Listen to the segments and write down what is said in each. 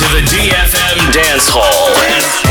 to the DFM Dance Hall.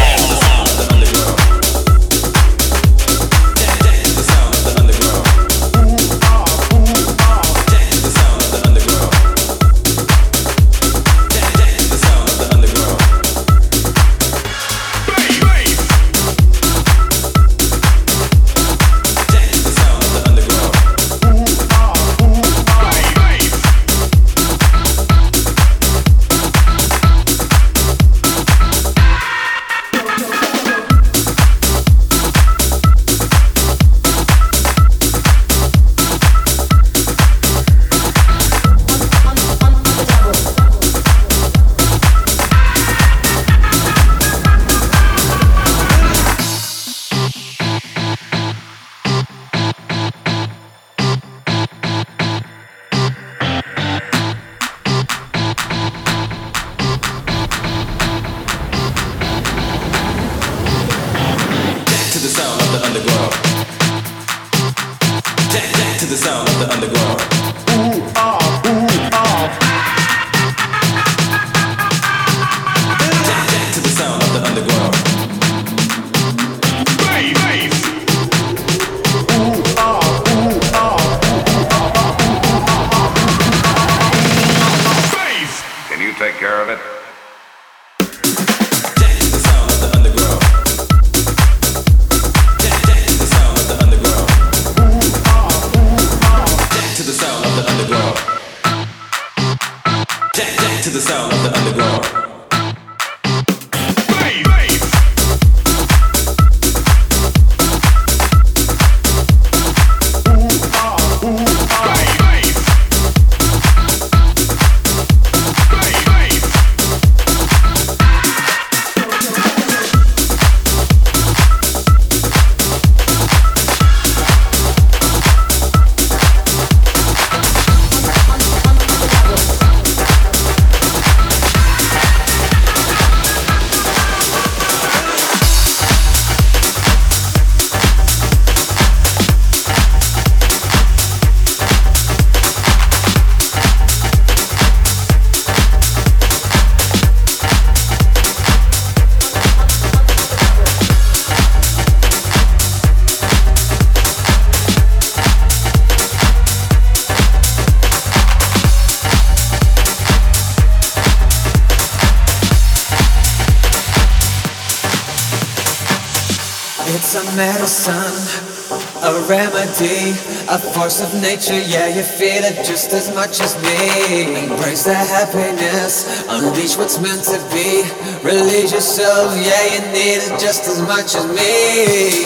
Of nature, yeah, you feel it just as much as me. Embrace the happiness, unleash what's meant to be. Release yourself, yeah, you need it just as much as me.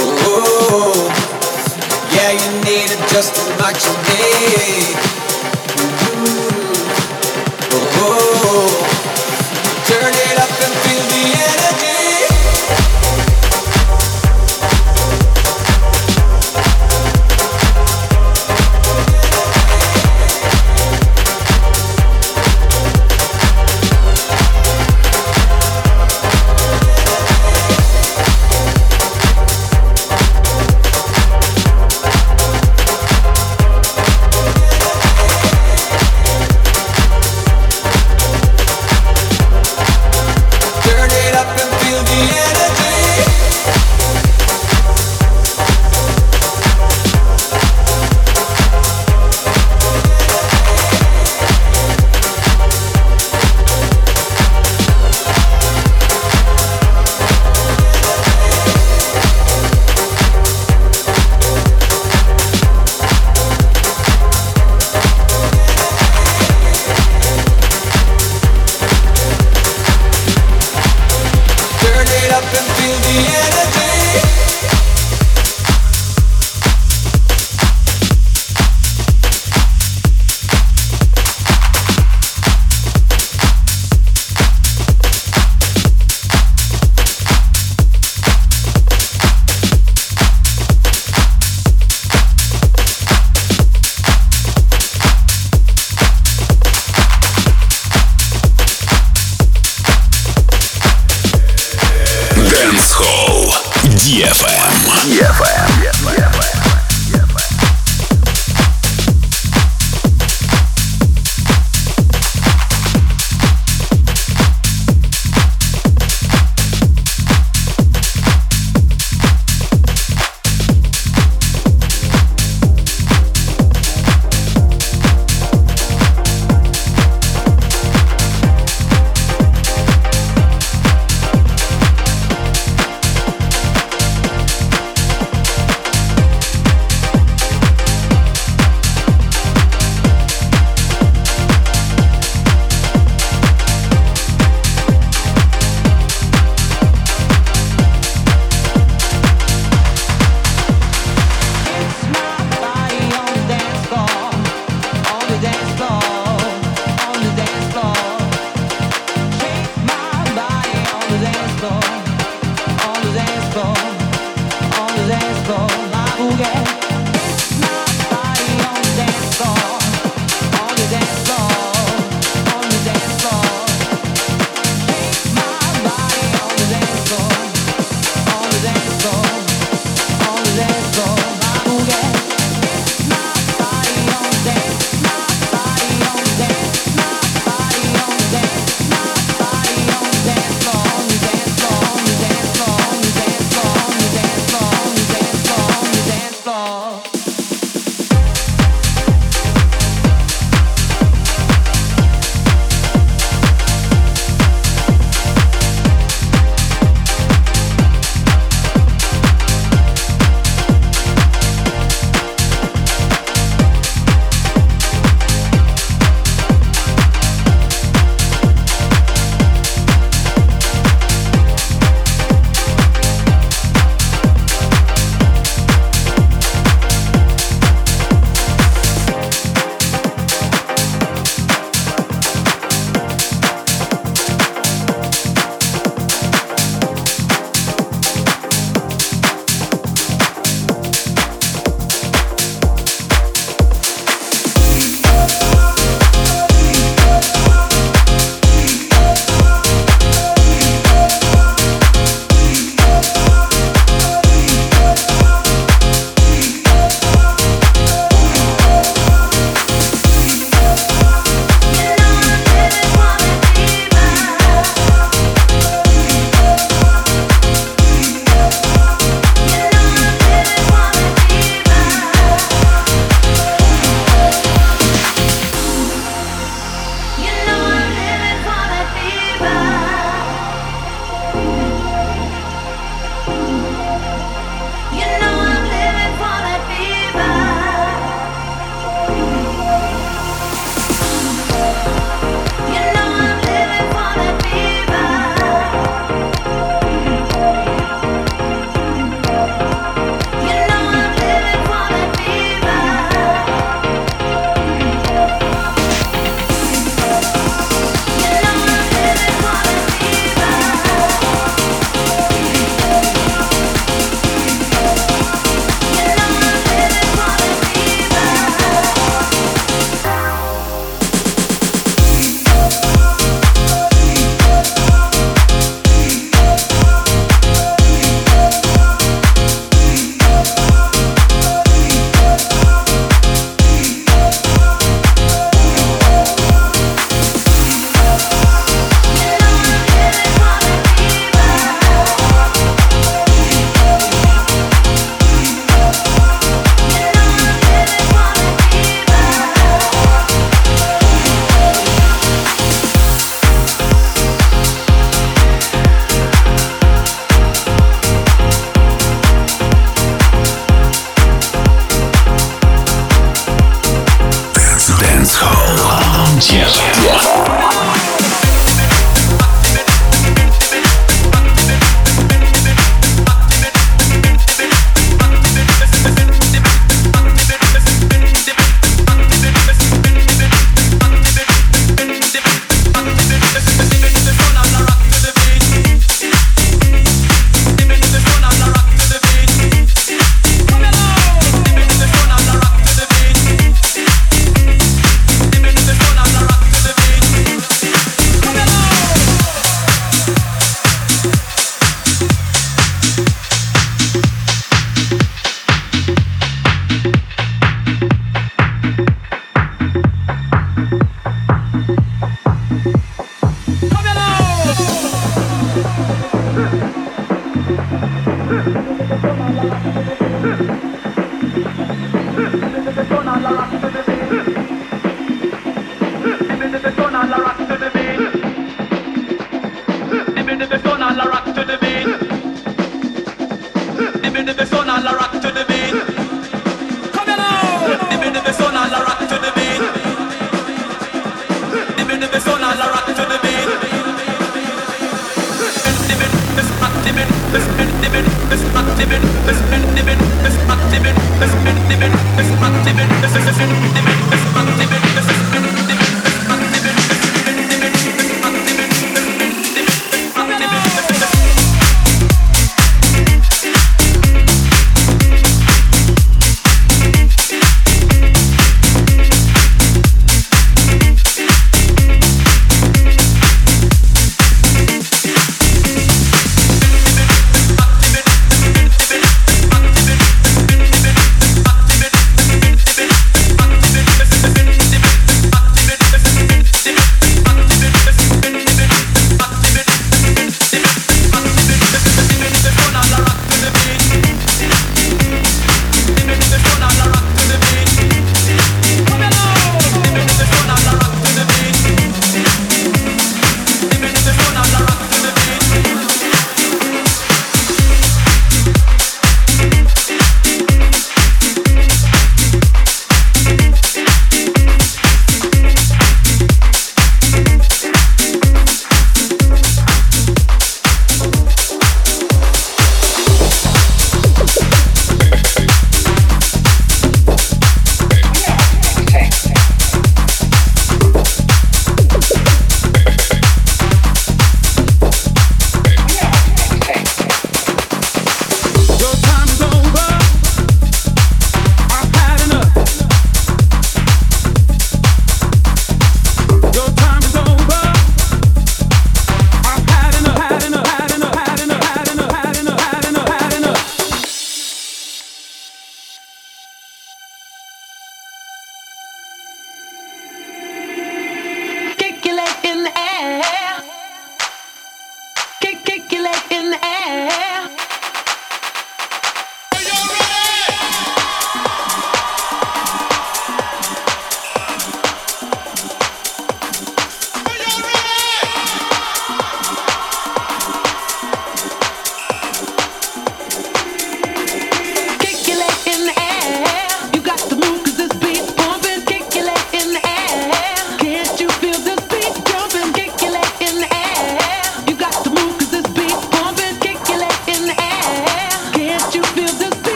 Ooh, yeah, you need it just as much as me.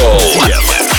Gold.